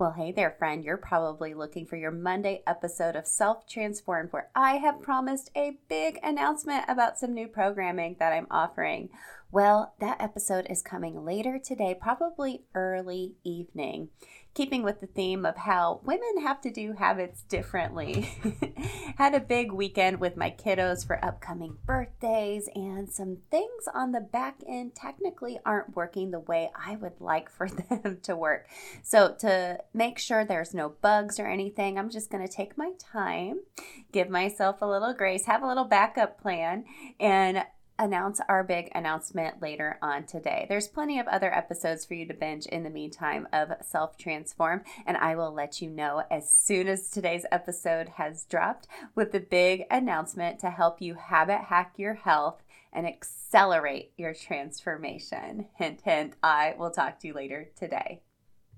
Well, hey there, friend. You're probably looking for your Monday episode of Self Transformed, where I have promised a big announcement about some new programming that I'm offering. Well, that episode is coming later today, probably early evening keeping with the theme of how women have to do habits differently. Had a big weekend with my kiddos for upcoming birthdays, and some things on the back end technically aren't working the way I would like for them to work. So, to make sure there's no bugs or anything, I'm just going to take my time, give myself a little grace, have a little backup plan, and announce our big announcement later on today. There's plenty of other episodes for you to binge in the meantime of Self Transform, and I will let you know as soon as today's episode has dropped with the big announcement to help you habit hack your health and accelerate your transformation. Hint, hint, I will talk to you later today.